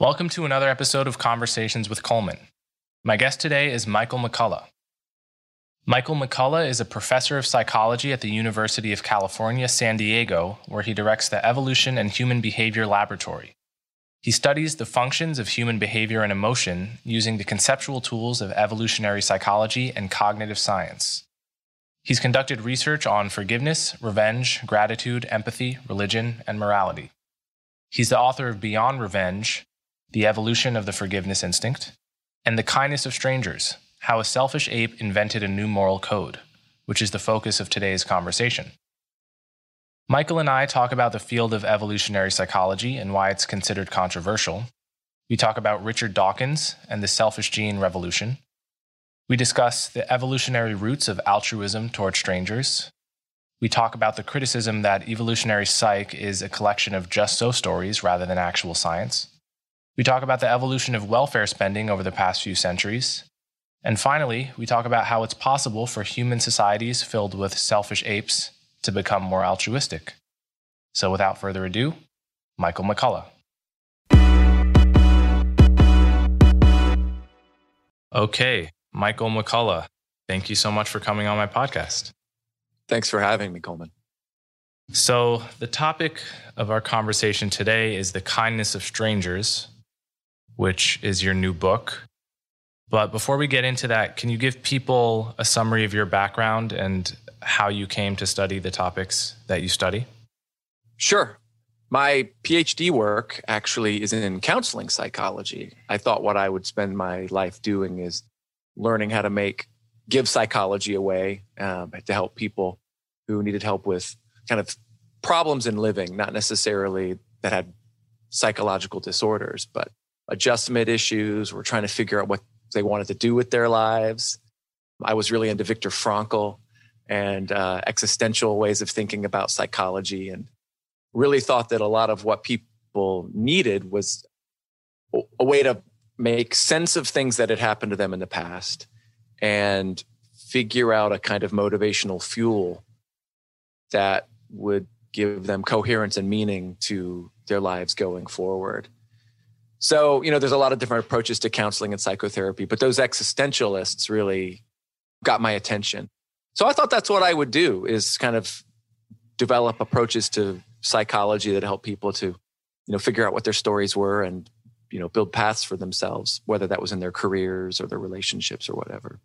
Welcome to another episode of Conversations with Coleman. My guest today is Michael McCullough. Michael McCullough is a professor of psychology at the University of California, San Diego, where he directs the Evolution and Human Behavior Laboratory. He studies the functions of human behavior and emotion using the conceptual tools of evolutionary psychology and cognitive science. He's conducted research on forgiveness, revenge, gratitude, empathy, religion, and morality. He's the author of Beyond Revenge The Evolution of the Forgiveness Instinct, and The Kindness of Strangers How a Selfish Ape Invented a New Moral Code, which is the focus of today's conversation. Michael and I talk about the field of evolutionary psychology and why it's considered controversial. We talk about Richard Dawkins and the selfish gene revolution. We discuss the evolutionary roots of altruism toward strangers. We talk about the criticism that evolutionary psych is a collection of just so stories rather than actual science. We talk about the evolution of welfare spending over the past few centuries. And finally, we talk about how it's possible for human societies filled with selfish apes to become more altruistic. So without further ado, Michael McCullough. Okay, Michael McCullough, thank you so much for coming on my podcast. Thanks for having me, Coleman. So, the topic of our conversation today is the kindness of strangers, which is your new book. But before we get into that, can you give people a summary of your background and how you came to study the topics that you study? Sure. My PhD work actually is in counseling psychology. I thought what I would spend my life doing is learning how to make, give psychology away um, to help people who needed help with kind of problems in living, not necessarily that had psychological disorders, but adjustment issues. We're trying to figure out what they wanted to do with their lives. I was really into Viktor Frankl and uh, existential ways of thinking about psychology and really thought that a lot of what people needed was a way to make sense of things that had happened to them in the past and figure out a kind of motivational fuel that would give them coherence and meaning to their lives going forward. So, you know, there's a lot of different approaches to counseling and psychotherapy, but those existentialists really got my attention. So I thought that's what I would do is kind of develop approaches to psychology that help people to, you know, figure out what their stories were and, you know, build paths for themselves, whether that was in their careers or their relationships or whatever.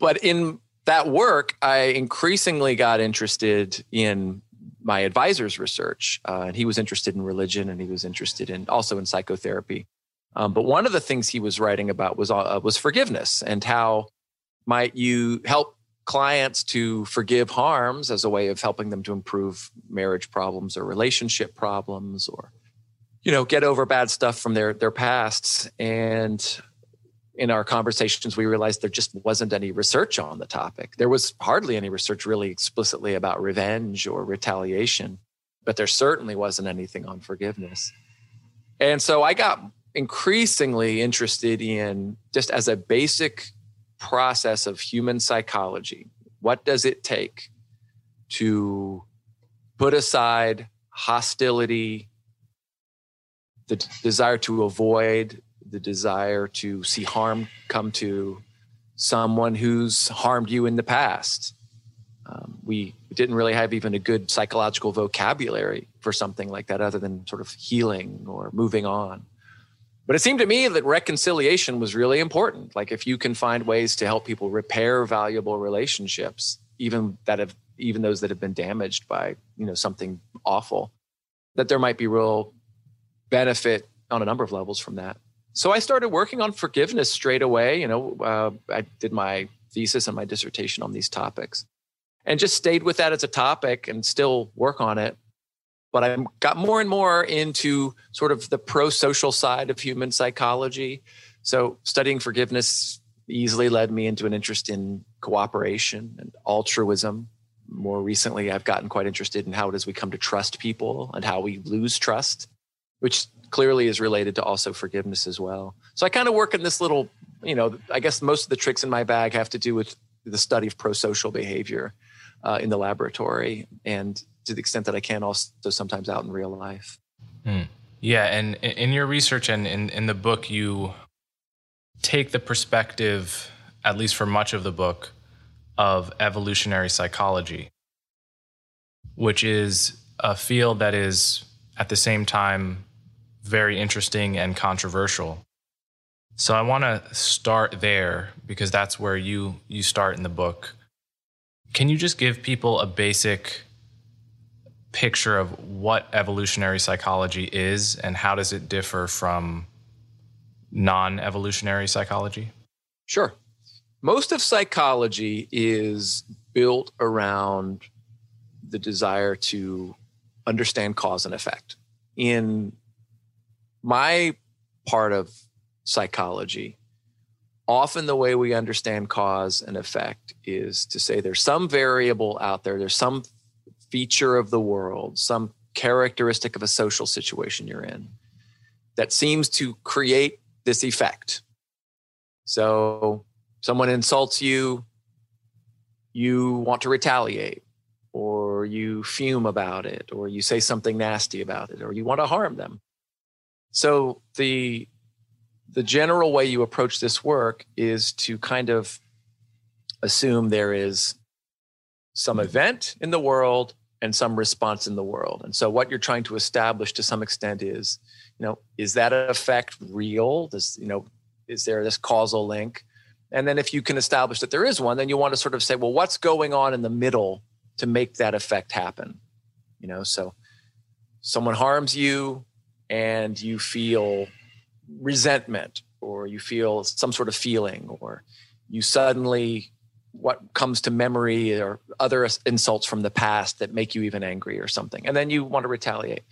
But in that work, I increasingly got interested in my advisor's research. Uh, and he was interested in religion and he was interested in also in psychotherapy. Um, but one of the things he was writing about was uh, was forgiveness and how might you help clients to forgive harms as a way of helping them to improve marriage problems or relationship problems or you know get over bad stuff from their their pasts and in our conversations we realized there just wasn't any research on the topic there was hardly any research really explicitly about revenge or retaliation but there certainly wasn't anything on forgiveness and so i got increasingly interested in just as a basic process of human psychology. What does it take to put aside hostility, the desire to avoid, the desire to see harm come to someone who's harmed you in the past? Um, we didn't really have even a good psychological vocabulary for something like that other than sort of healing or moving on. But it seemed to me that reconciliation was really important. Like if you can find ways to help people repair valuable relationships, even that have even those that have been damaged by, you know, something awful, that there might be real benefit on a number of levels from that. So I started working on forgiveness straight away. You know, uh, I did my thesis and my dissertation on these topics and just stayed with that as a topic and still work on it but I got more and more into sort of the pro social side of human psychology. So studying forgiveness easily led me into an interest in cooperation and altruism. More recently, I've gotten quite interested in how it is we come to trust people and how we lose trust, which clearly is related to also forgiveness as well. So I kind of work in this little, you know, I guess most of the tricks in my bag have to do with the study of pro-social behavior uh, in the laboratory and to the extent that I can also sometimes out in real life. Mm. Yeah, and in your research and in, in the book, you take the perspective, at least for much of the book, of evolutionary psychology, which is a field that is at the same time very interesting and controversial. So I want to start there because that's where you you start in the book. Can you just give people a basic picture of what evolutionary psychology is and how does it differ from non-evolutionary psychology? Sure. Most of psychology is built around the desire to understand cause and effect. In my part of psychology, often the way we understand cause and effect is to say there's some variable out there, there's some feature of the world, some characteristic of a social situation you're in that seems to create this effect. So, someone insults you, you want to retaliate, or you fume about it, or you say something nasty about it, or you want to harm them. So the the general way you approach this work is to kind of assume there is some event in the world and some response in the world. And so what you're trying to establish to some extent is, you know, is that effect real? Does, you know, is there this causal link? And then if you can establish that there is one, then you want to sort of say, well, what's going on in the middle to make that effect happen? You know, so someone harms you, and you feel resentment or you feel some sort of feeling or you suddenly what comes to memory or other insults from the past that make you even angry or something and then you want to retaliate.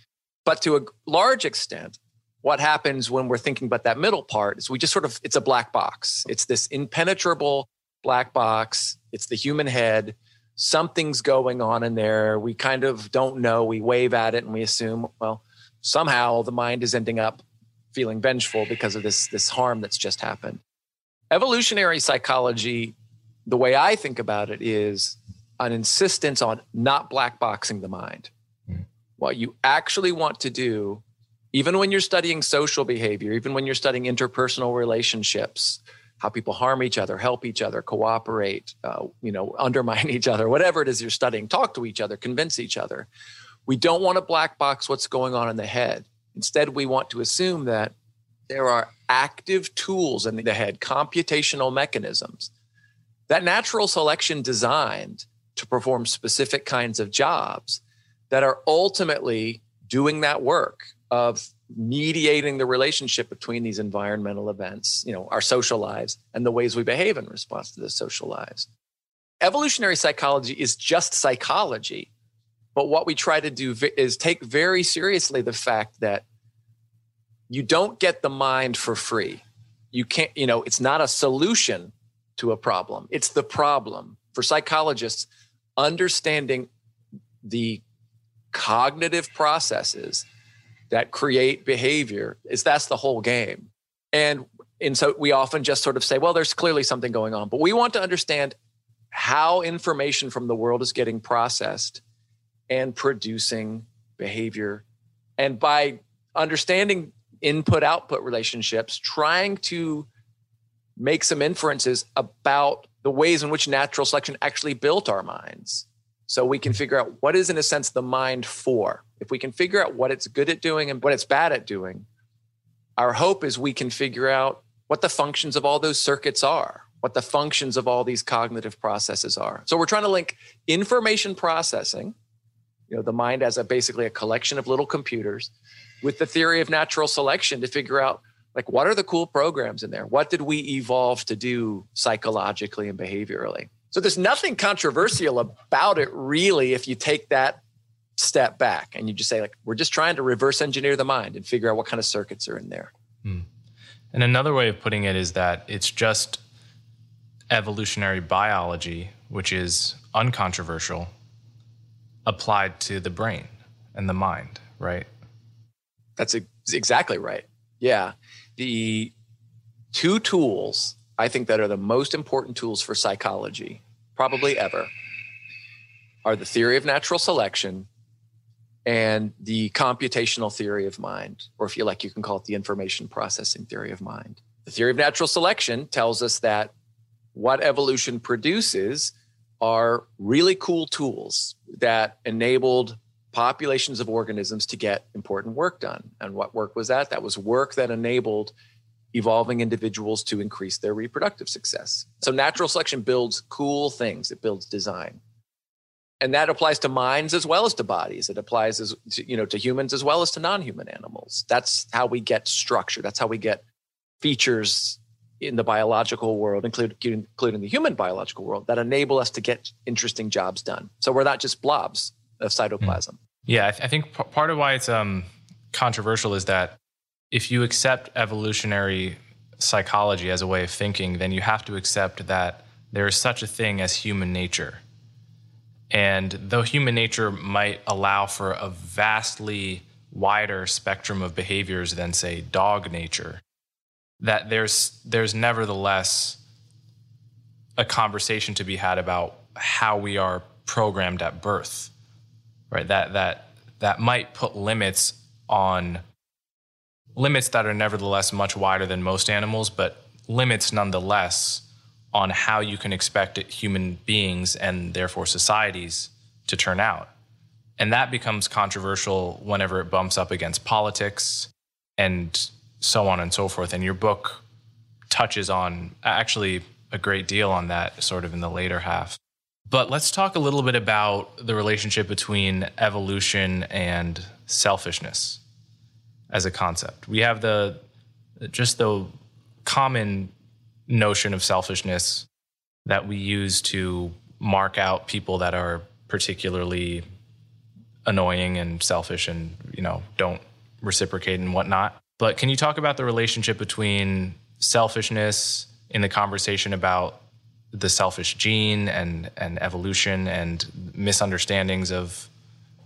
But to a large extent what happens when we're thinking about that middle part is we just sort of it's a black box. It's this impenetrable black box. It's the human head. Something's going on in there. We kind of don't know. We wave at it and we assume well somehow the mind is ending up feeling vengeful because of this this harm that's just happened. Evolutionary psychology the way i think about it is an insistence on not black boxing the mind. Mm. what you actually want to do even when you're studying social behavior even when you're studying interpersonal relationships how people harm each other help each other cooperate uh, you know undermine each other whatever it is you're studying talk to each other convince each other we don't want to black box what's going on in the head. Instead, we want to assume that there are active tools in the head, computational mechanisms that natural selection designed to perform specific kinds of jobs that are ultimately doing that work of mediating the relationship between these environmental events, you know, our social lives and the ways we behave in response to those social lives. Evolutionary psychology is just psychology but what we try to do is take very seriously the fact that you don't get the mind for free. You can't, you know, it's not a solution to a problem, it's the problem. For psychologists, understanding the cognitive processes that create behavior is that's the whole game. And and so we often just sort of say, well, there's clearly something going on, but we want to understand how information from the world is getting processed and producing behavior. And by understanding input output relationships, trying to make some inferences about the ways in which natural selection actually built our minds. So we can figure out what is, in a sense, the mind for. If we can figure out what it's good at doing and what it's bad at doing, our hope is we can figure out what the functions of all those circuits are, what the functions of all these cognitive processes are. So we're trying to link information processing you know the mind as a basically a collection of little computers with the theory of natural selection to figure out like what are the cool programs in there? What did we evolve to do psychologically and behaviorally? So there's nothing controversial about it really if you take that step back and you just say like we're just trying to reverse engineer the mind and figure out what kind of circuits are in there. Hmm. and another way of putting it is that it's just evolutionary biology which is uncontroversial applied to the brain and the mind right? That's exactly right. Yeah. The two tools i think that are the most important tools for psychology probably ever are the theory of natural selection and the computational theory of mind, or if you like, you can call it the information processing theory of mind. The theory of natural selection tells us that what evolution produces are really cool tools that enabled populations of organisms to get important work done. And what work was that? That was work that enabled evolving individuals to increase their reproductive success. So natural selection builds cool things, it builds design and that applies to minds as well as to bodies it applies as you know to humans as well as to non-human animals that's how we get structure that's how we get features in the biological world including including the human biological world that enable us to get interesting jobs done. So we're not just blobs of cytoplasm. Yeah i think part of why it's um, controversial is that if you accept evolutionary psychology as a way of thinking then you have to accept that there is such a thing as human nature. And though human nature might allow for a vastly wider spectrum of behaviors than, say, dog nature, that there's there's nevertheless a conversation to be had about how we are programmed at birth, right? That that that might put limits on limits that are nevertheless much wider than most animals, but limits nonetheless on how you can expect human beings and therefore societies to turn out. And that becomes controversial whenever it bumps up against politics and so on and so forth. And your book touches on actually a great deal on that sort of in the later half. But let's talk a little bit about the relationship between evolution and selfishness as a concept. We have the just the common notion of selfishness that we use to mark out people that are particularly annoying and selfish and you know don't reciprocate and whatnot but can you talk about the relationship between selfishness in the conversation about the selfish gene and and evolution and misunderstandings of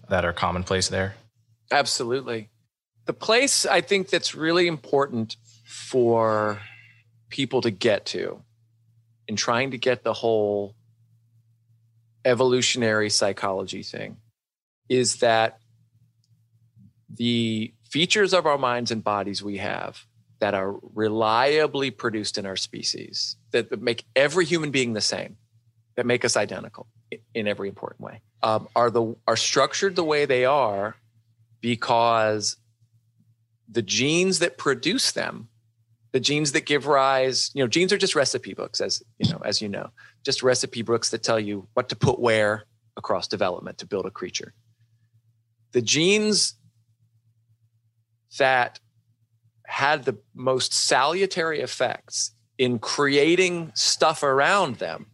that are commonplace there? Absolutely. The place i think that's really important for people to get to in trying to get the whole evolutionary psychology thing is that the features of our minds and bodies we have that are reliably produced in our species that make every human being the same that make us identical in every important way um, are the are structured the way they are because the genes that produce them the genes that give rise you know genes are just recipe books as you know as you know just recipe books that tell you what to put where across development to build a creature. The genes that had the most salutary effects in creating stuff around them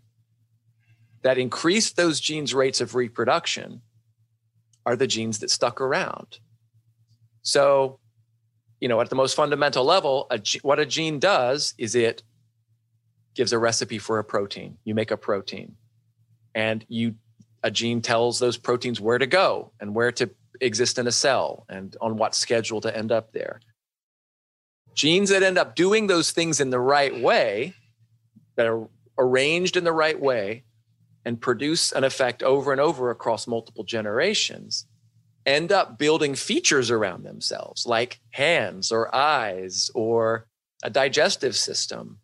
that increased those genes rates of reproduction are the genes that stuck around so you know, at the most fundamental level, a, what a gene does is it gives a recipe for a protein. You make a protein, and you a gene tells those proteins where to go and where to exist in a cell and on what schedule to end up there. Genes that end up doing those things in the right way, that are arranged in the right way, and produce an effect over and over across multiple generations end up building features around themselves, like hands or eyes or a digestive system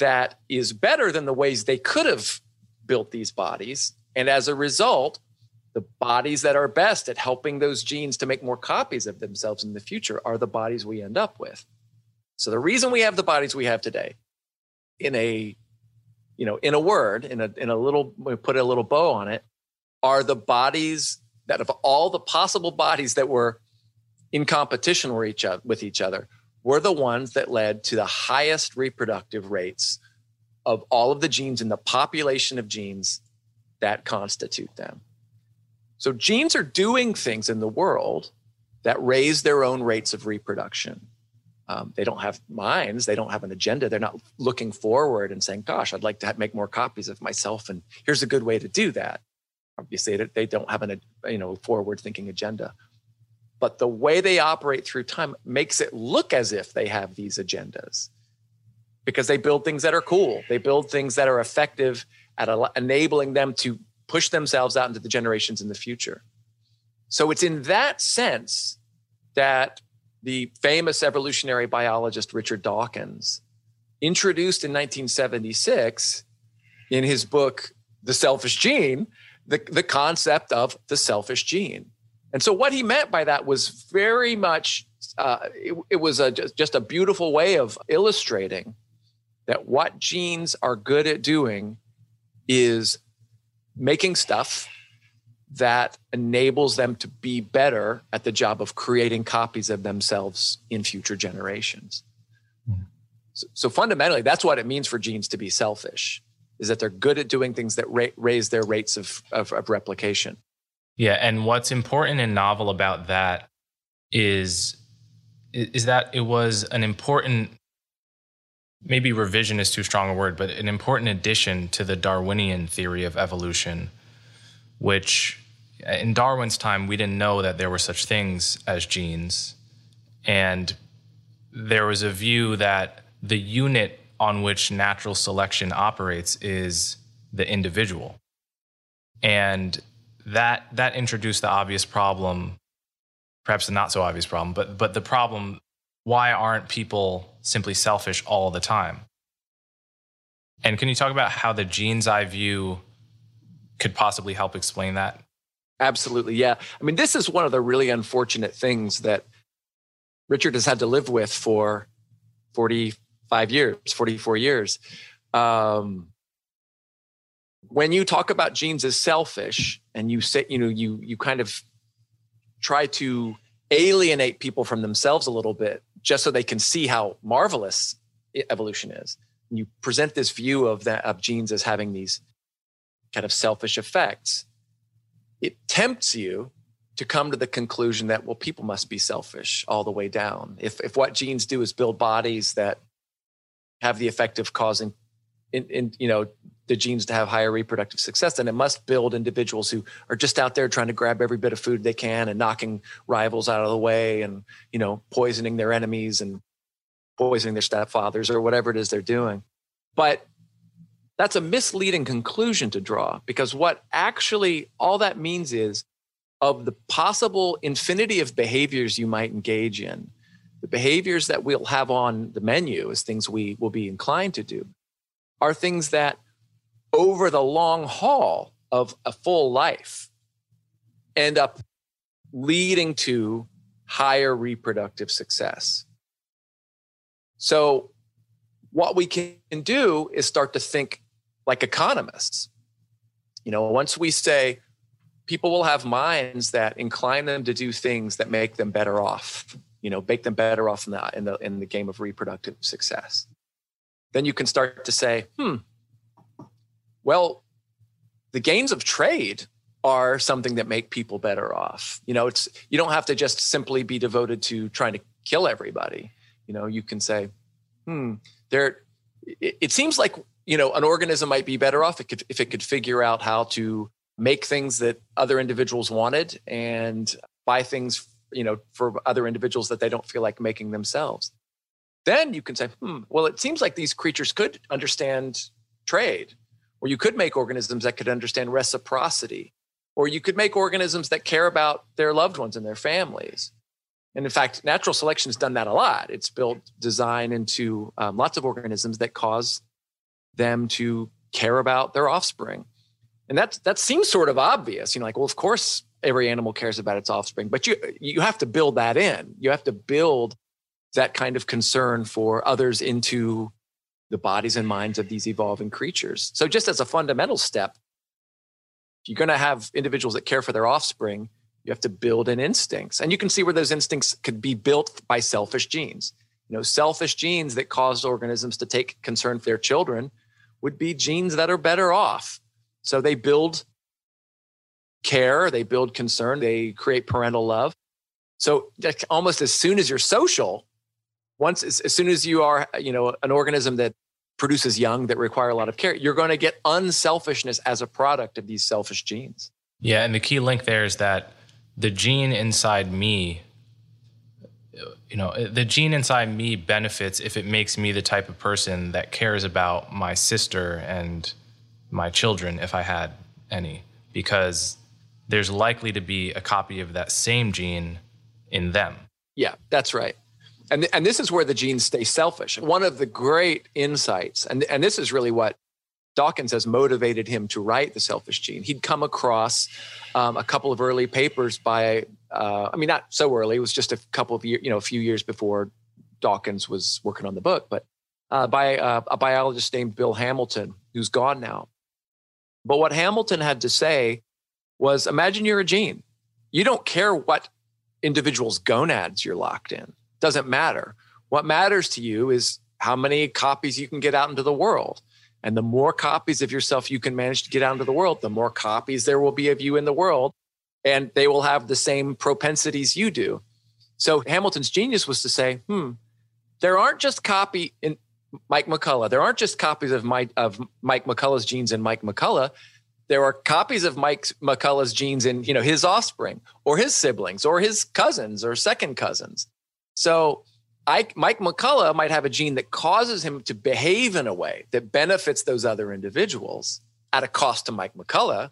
that is better than the ways they could have built these bodies. And as a result, the bodies that are best at helping those genes to make more copies of themselves in the future are the bodies we end up with. So the reason we have the bodies we have today in a you know in a word in a in a little we put a little bow on it are the bodies that of all the possible bodies that were in competition with each other, with each other were the ones that led to the highest reproductive rates of all of the genes in the population of genes that constitute them. So genes are doing things in the world that raise their own rates of reproduction. Um, they don't have minds. They don't have an agenda. They're not looking forward and saying, "Gosh, I'd like to make more copies of myself," and here's a good way to do that. Obviously, they don't have an you know forward-thinking agenda, but the way they operate through time makes it look as if they have these agendas, because they build things that are cool. They build things that are effective at enabling them to push themselves out into the generations in the future. So it's in that sense that the famous evolutionary biologist Richard Dawkins introduced in 1976 in his book, The Selfish Gene, the, the concept of the selfish gene. And so, what he meant by that was very much, uh, it, it, was a, just a beautiful way of illustrating that what genes are good at doing is making stuff that enables them to be better at the job of creating copies of themselves in future generations. Mm-hmm. So, so, fundamentally, that's what it means for genes to be selfish, is that they're good at doing things that ra- raise their rates of, of, of replication. Yeah, and what's important and novel about that is is that it was an important maybe revision is too strong a word, but an important addition to the Darwinian theory of evolution, which uh, in Darwin's time, we didn't know that there were such things as genes. And there was a view that the unit on which natural selection operates is the individual. And that that introduced the obvious problem, perhaps the not so obvious problem, but but the problem why aren't people simply selfish all the time? And can you talk about how the gene's eye view could possibly help explain that? Absolutely. Yeah. I mean, this is one of the really unfortunate things that Richard has had to live with for 45 years, 44 years. Um, when you talk about genes as selfish and you say, you know, you, you kind of try to alienate people from themselves a little bit just so they can see how marvelous evolution is. And you present this view of that of genes as having these kind of selfish effects. It tempts you to come to the conclusion that well, people must be selfish all the way down. If if what genes do is build bodies that have the effect of causing in, in you know the genes to have higher reproductive success, then it must build individuals who are just out there trying to grab every bit of food they can and knocking rivals out of the way and, you know, poisoning their enemies and poisoning their stepfathers or whatever it is they're doing. But that's a misleading conclusion to draw because what actually all that means is of the possible infinity of behaviors you might engage in, the behaviors that we'll have on the menu as things we will be inclined to do are things that over the long haul of a full life end up leading to higher reproductive success. So, what we can do is start to think like economists. You know, once we say people will have minds that incline them to do things that make them better off, you know, make them better off in the in the in the game of reproductive success. Then you can start to say, hmm, well, the gains of trade are something that make people better off. You know, it's you don't have to just simply be devoted to trying to kill everybody. You know, you can say, hmm, there. It, it seems like you know an organism might be better off if it could, if it could figure out how to make things that other individuals wanted and buy things you know for other individuals that they don't feel like making themselves then you can say hmm well it seems like these creatures could understand trade or you could make organisms that could understand reciprocity, or you could make organisms that care about their loved ones and their families. And in fact, natural selection has done that a lot. It's built design into um, lots of organisms that cause them to care about their offspring. And that, that seems sort of obvious. You know, like, well, of course, every animal cares about its offspring, but you, you have to build that in. You have to build that kind of concern for others into the bodies and minds of these evolving creatures. So, just as a fundamental step, if you're going to have individuals that care for their offspring, you have to build in instincts. And you can see where those instincts could be built by selfish genes. You know, selfish genes that cause organisms to take concern for their children would be genes that are better off. So they build care, they build concern, they create parental love. So almost as soon as you're social, once as, as soon as you are, you know, an organism that produces young that require a lot of care, you're going to get unselfishness as a product of these selfish genes. Yeah, and the key link there is that the gene inside me you know the gene inside me benefits if it makes me the type of person that cares about my sister and my children if i had any because there's likely to be a copy of that same gene in them yeah that's right and, and this is where the genes stay selfish. One of the great insights, and, and this is really what Dawkins has motivated him to write The Selfish Gene. He'd come across um, a couple of early papers by, uh, I mean, not so early, it was just a couple of years, you know, a few years before Dawkins was working on the book, but uh, by uh, a biologist named Bill Hamilton, who's gone now. But what Hamilton had to say was imagine you're a gene. You don't care what individual's gonads you're locked in doesn't matter. What matters to you is how many copies you can get out into the world. And the more copies of yourself you can manage to get out into the world, the more copies there will be of you in the world. And they will have the same propensities you do. So Hamilton's genius was to say, hmm, there aren't just copy in Mike McCullough. There aren't just copies of Mike of Mike McCullough's genes in Mike McCullough. There are copies of Mike McCullough's genes in, you know, his offspring or his siblings or his cousins or second cousins. So I, Mike McCullough might have a gene that causes him to behave in a way that benefits those other individuals at a cost to Mike McCullough.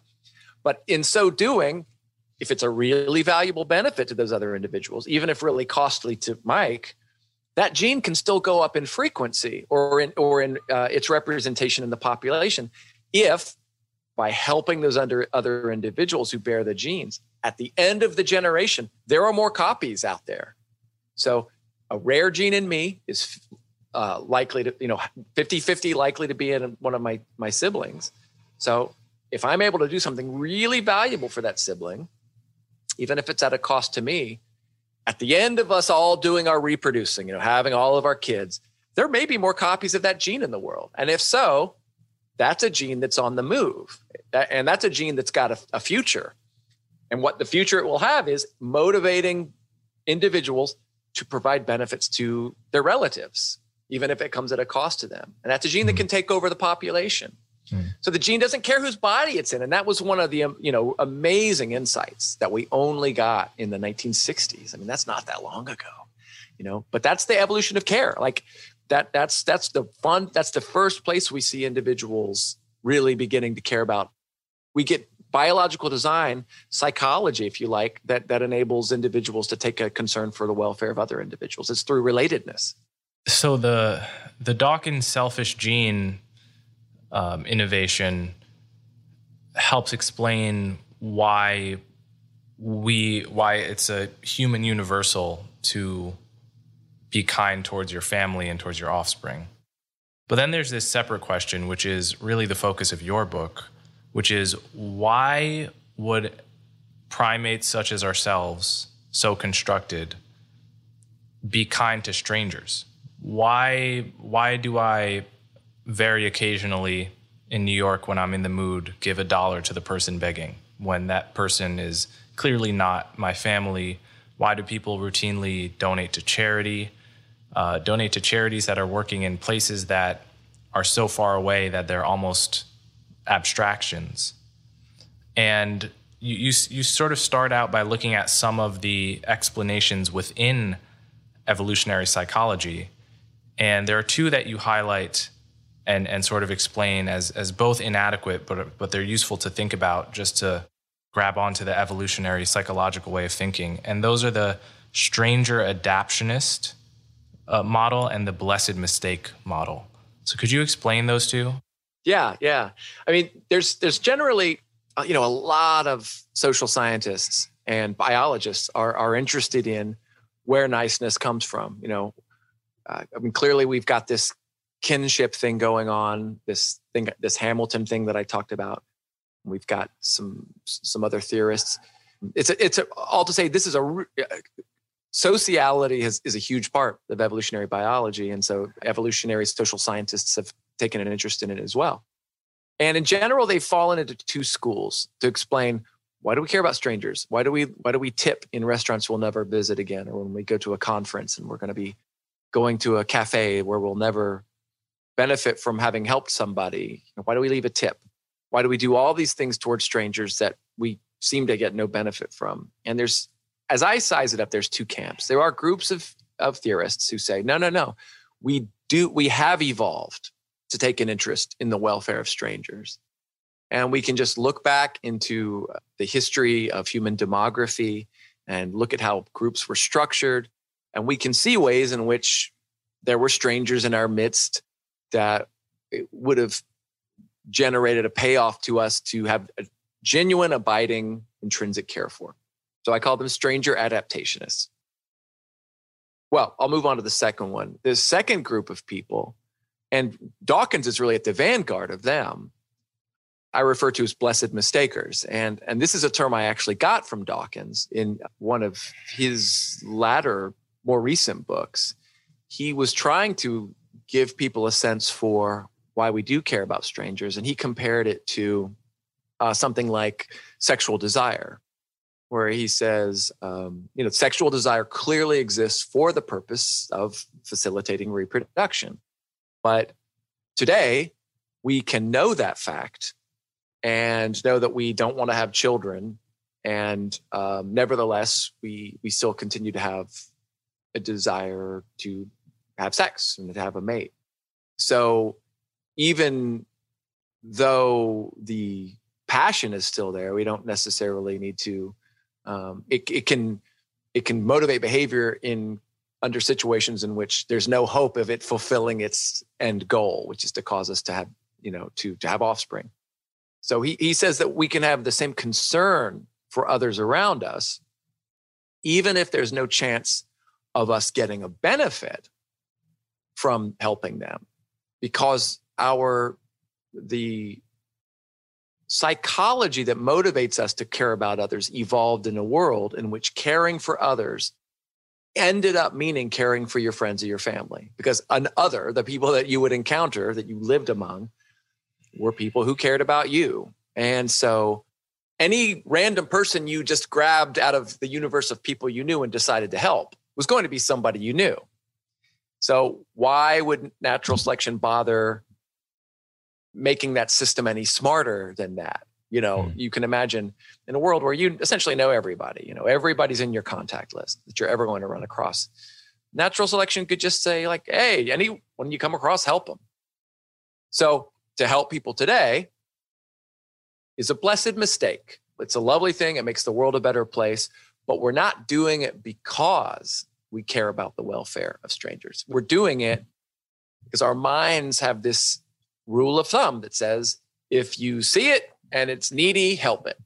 But in so doing, if it's a really valuable benefit to those other individuals, even if really costly to Mike, that gene can still go up in frequency or in or in uh, its representation in the population if by helping those under, other individuals who bear the genes at the end of the generation there are more copies out there so a rare gene in me is uh, likely to, you know, 50 50 likely to be in one of my, my siblings. So if I'm able to do something really valuable for that sibling, even if it's at a cost to me, at the end of us all doing our reproducing, you know, having all of our kids, there may be more copies of that gene in the world. And if so, that's a gene that's on the move. And that's a gene that's got a, a future. And what the future it will have is motivating individuals to provide benefits to their relatives, even if it comes at a cost to them. And that's a gene mm. that can take over the population. Mm. So the gene doesn't care whose body it's in, and that was one of the um, you know amazing insights that we only got in the 1960s. I mean, that's not that long ago, you know. But that's the evolution of care. Like that. That's that's the fun. That's the first place we see individuals really beginning to care about. We get biological design, psychology, if you like, that, that enables individuals to take a concern for the welfare of other individuals. It's through relatedness. So the the Dawkins selfish gene um, innovation helps explain why we why it's a human universal to be kind towards your family and towards your offspring. But then there's this separate question, which is really the focus of your book, which is why would primates such as ourselves, so constructed, be kind to strangers? Why why do I very occasionally in New York when I'm in the mood give a dollar to the person begging when that person is clearly not my family? Why do people routinely donate to charity? Uh, donate to charities that are working in places that are so far away that they're almost abstractions. And you, you, you sort of start out by looking at some of the explanations within evolutionary psychology. And there are two that you highlight and, and sort of explain as, as both inadequate, but, but they're useful to think about just to grab onto the evolutionary psychological way of thinking. And those are the stranger adaptionist uh, model and the blessed mistake model. So could you explain those two? Yeah, yeah. I mean, there's there's generally uh, you know a lot of social scientists and biologists are are interested in where niceness comes from. You know, uh, I mean, clearly we've got this kinship thing going on, this thing, this Hamilton thing that I talked about. We've got some some other theorists. It's a, it's a, all to say this is a uh, sociality is, is a huge part of evolutionary biology, and so evolutionary social scientists have taken an interest in it as well. And in general, they've fallen into two schools to explain Why do we care about strangers? Why do we why do we tip in restaurants we'll never visit again, or when we go to a conference and we're going to be going to a cafe where we'll never benefit from having helped somebody? Why do we leave a tip? Why do we do all these things towards strangers that we seem to get no benefit from? And there's, as I size it up, there's two camps. There are groups of of theorists who say, no, no, no, we do we have evolved to take an interest in the welfare of strangers. And we can just look back into uh, the history of human demography and look at how groups were structured. And we can see ways in which there were strangers in our midst that would have generated a payoff to us to have a genuine, abiding, intrinsic care for. So I call them stranger adaptationists. Well, I'll move on to the second one. The second group of people, and Dawkins is really at the vanguard of them, I refer to as blessed mistakers. And, and this is a term I actually got from Dawkins in one of his latter, more recent books. He was trying to give people a sense for why we do care about strangers. And he compared it to uh, something like sexual desire, where he says, um, you know, sexual desire clearly exists for the purpose of facilitating reproduction. But today, we can know that fact and know that we don't want to have children. And um, nevertheless, we, we still continue to have a desire to have sex and to have a mate. So even though the passion is still there, we don't necessarily need to. Um, it, it can it can motivate behavior in under situations in which there's no hope of it fulfilling its end goal, which is to cause us to have you know to to have offspring. So he he says that we can have the same concern for others around us, even if there's no chance of us getting a benefit from helping them because our the psychology that motivates us to care about others evolved in a world in which caring for others ended up meaning caring for your friends or your family because an other the people that you would encounter that you lived among were people who cared about you and so any random person you just grabbed out of the universe of people you knew and decided to help was going to be somebody you knew so why would natural selection bother making that system any smarter than that? You know, mm. you can imagine in a world where you essentially know everybody, you know, everybody's in your contact list that you're ever going to run across. Natural selection could just say, like, hey, anyone you come across, help them. So to help people today is a blessed mistake. It's a lovely thing. It makes the world a better place, but we're not doing it because we care about the welfare of strangers. We're doing it because our minds have this rule of thumb that says if you see it and it's needy, help it.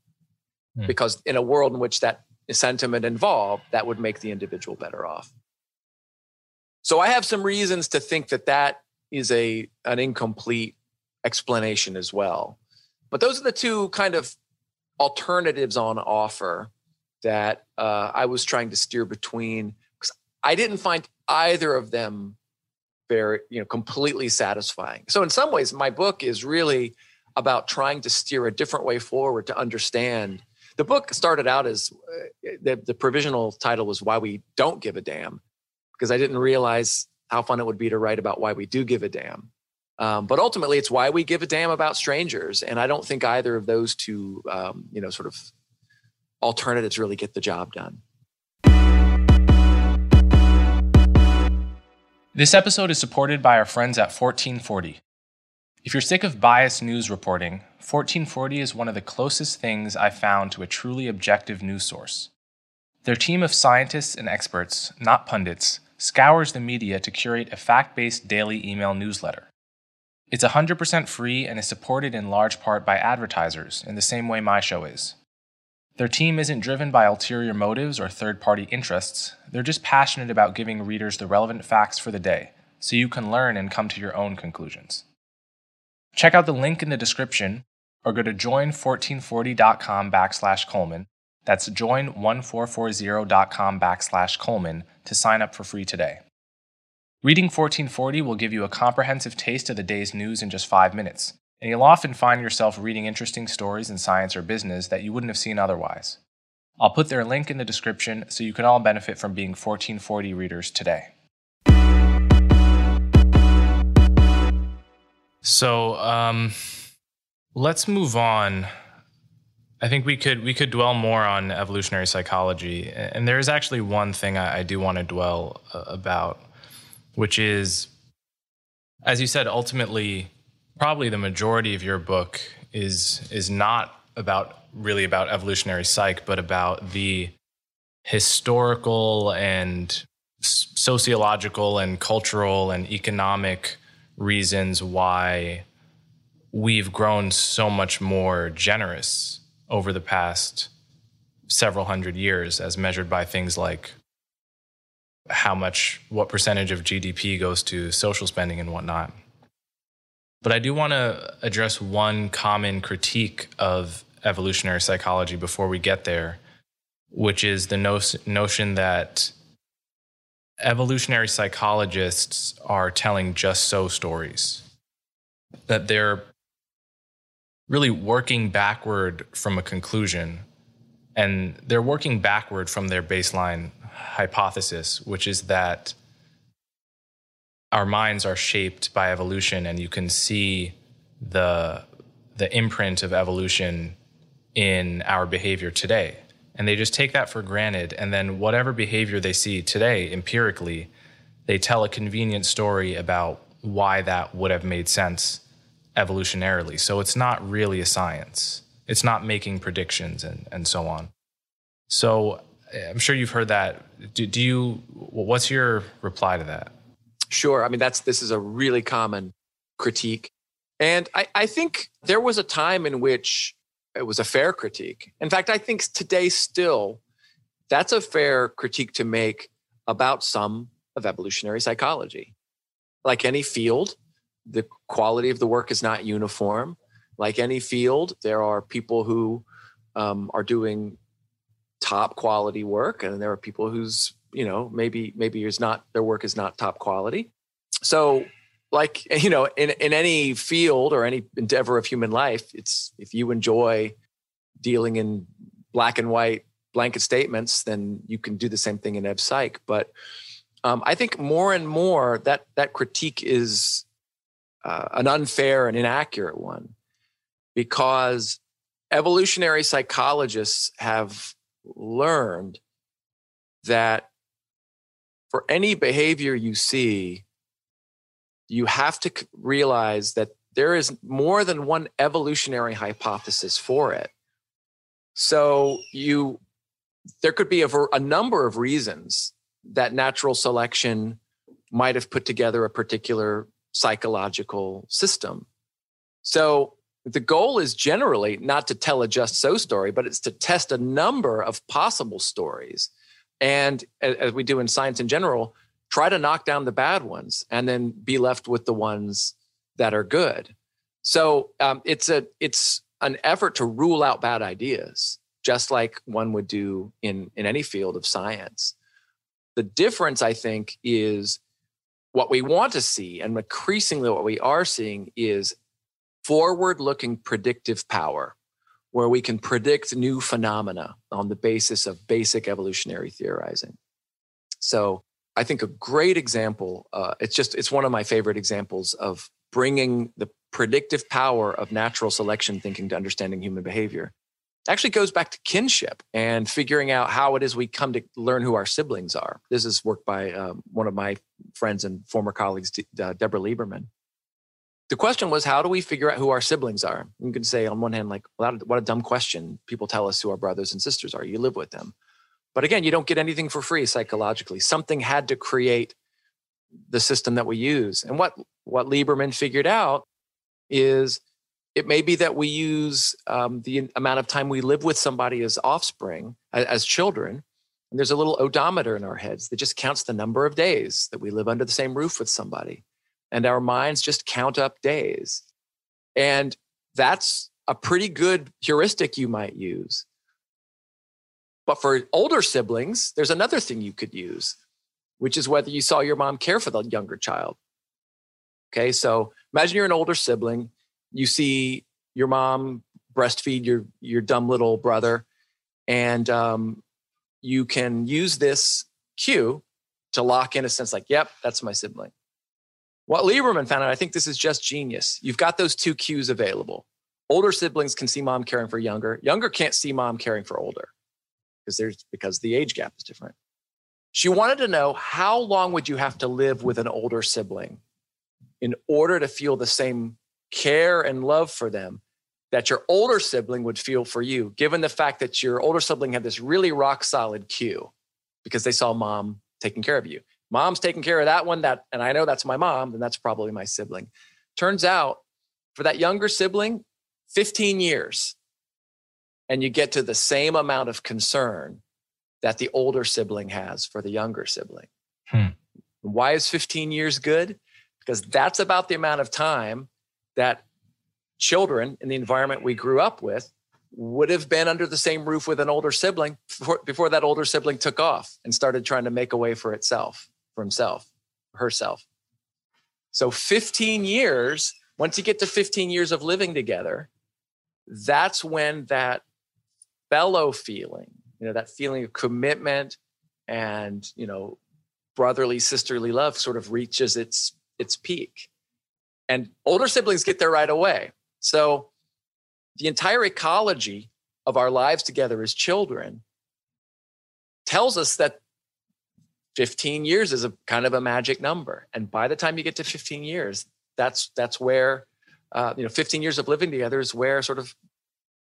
Hmm. Because in a world in which that sentiment involved, that would make the individual better off. So I have some reasons to think that that is a an incomplete explanation as well. But those are the two kind of alternatives on offer that uh, I was trying to steer between because I didn't find either of them very, you know, completely satisfying. So in some ways, my book is really about trying to steer a different way forward to understand. The book started out as uh, the, the provisional title was "Why We Don't Give a Damn," because I didn't realize how fun it would be to write about why we do give a damn. Um, but ultimately, it's why we give a damn about strangers, and I don't think either of those two, um, you know, sort of alternatives really get the job done. This episode is supported by our friends at 1440. If you're sick of biased news reporting, 1440 is one of the closest things I've found to a truly objective news source. Their team of scientists and experts, not pundits, scours the media to curate a fact based daily email newsletter. It's 100% free and is supported in large part by advertisers, in the same way my show is. Their team isn't driven by ulterior motives or third party interests, they're just passionate about giving readers the relevant facts for the day so you can learn and come to your own conclusions. Check out the link in the description or go to join1440.com backslash Coleman. That's join1440.com backslash Coleman to sign up for free today. Reading 1440 will give you a comprehensive taste of the day's news in just five minutes, and you'll often find yourself reading interesting stories in science or business that you wouldn't have seen otherwise. I'll put their link in the description so you can all benefit from being 1440 readers today. So, um, let's move on. I think we could we could dwell more on evolutionary psychology, and there is actually one thing I, I do want to dwell uh, about, which is, as you said, ultimately, probably the majority of your book is is not about really about evolutionary psych, but about the historical and sociological and cultural and economic reasons why we've grown so much more generous over the past several hundred years as measured by things like how much what percentage of gdp goes to social spending and whatnot. But i do want to address one common critique of evolutionary psychology before we get there which is the no- notion that evolutionary psychologists are telling just so stories that they're really working backward from a conclusion. And they're working backward from their baseline hypothesis, which is that our minds are shaped by evolution, and you can see the, the imprint of evolution in our behavior today. And they just take that for granted. And then, whatever behavior they see today empirically, they tell a convenient story about why that would have made sense evolutionarily. So it's not really a science. It's not making predictions and, and so on. So eh, I'm sure you've heard that. Do, do you, what's your reply to that? Sure. I mean, that's, this is a really common critique. And I, I think there was a time in which it was a fair critique. In fact, I think today still, that's a fair critique to make about some of evolutionary psychology. Like any field, the quality of the work is not uniform. Like any field, there are people who um, are doing top quality work, and there are people whose you know maybe maybe is not their work is not top quality. So, like you know, in in any field or any endeavor of human life, it's if you enjoy dealing in black and white blanket statements, then you can do the same thing in Ev Psych. But um, I think more and more that that critique is uh, an unfair and inaccurate one because evolutionary psychologists have learned that for any behavior you see, you have to realize that there is more than one evolutionary hypothesis for it. So you there could be a, a number of reasons that natural selection might have put together a particular psychological system. So the goal is generally not to tell a just so story, but it's to test a number of possible stories. And as we do in science in general, try to knock down the bad ones and then be left with the ones that are good. So um, it's a it's an effort to rule out bad ideas, just like one would do in in any field of science. The difference, I think, is what we want to see, and increasingly what we are seeing, is forward looking predictive power, where we can predict new phenomena on the basis of basic evolutionary theorizing. So, I think a great example, uh, it's just, it's one of my favorite examples of bringing the predictive power of natural selection thinking to understanding human behavior actually goes back to kinship and figuring out how it is we come to learn who our siblings are. This is work by um, one of my friends and former colleagues, uh, Deborah Lieberman. The question was, how do we figure out who our siblings are? You can say, on one hand, like, well, what a dumb question. People tell us who our brothers and sisters are. You live with them. But again, you don't get anything for free psychologically. Something had to create the system that we use. And what, what Lieberman figured out is it may be that we use um, the amount of time we live with somebody as offspring, as, as children. And there's a little odometer in our heads that just counts the number of days that we live under the same roof with somebody. And our minds just count up days. And that's a pretty good heuristic you might use. But for older siblings, there's another thing you could use, which is whether you saw your mom care for the younger child. Okay, so imagine you're an older sibling you see your mom breastfeed your your dumb little brother, and um, you can use this cue to lock in a sense like, "Yep, that's my sibling." What Lieberman found out, I think this is just genius. You've got those two cues available. Older siblings can see mom caring for younger. Younger can't see mom caring for older because there's because the age gap is different. She wanted to know how long would you have to live with an older sibling in order to feel the same care and love for them that your older sibling would feel for you, given the fact that your older sibling had this really rock solid cue because they saw mom taking care of you. Mom's taking care of that one, that, and I know that's my mom, then that's probably my sibling. Turns out for that younger sibling, 15 years, and you get to the same amount of concern that the older sibling has for the younger sibling. Hmm. Why is 15 years good? Because that's about the amount of time that children in the environment we grew up with would have been under the same roof with an older sibling before, before that older sibling took off and started trying to make a way for itself, for himself, herself. So 15 years, once you get to 15 years of living together, that's when that fellow feeling, you know, that feeling of commitment and, you know, brotherly, sisterly love sort of reaches its its peak. And older siblings get there right away. So the entire ecology of our lives together as children tells us that 15 years is a kind of a magic number. And by the time you get to 15 years, that's that's where uh, you know 15 years of living together is where sort of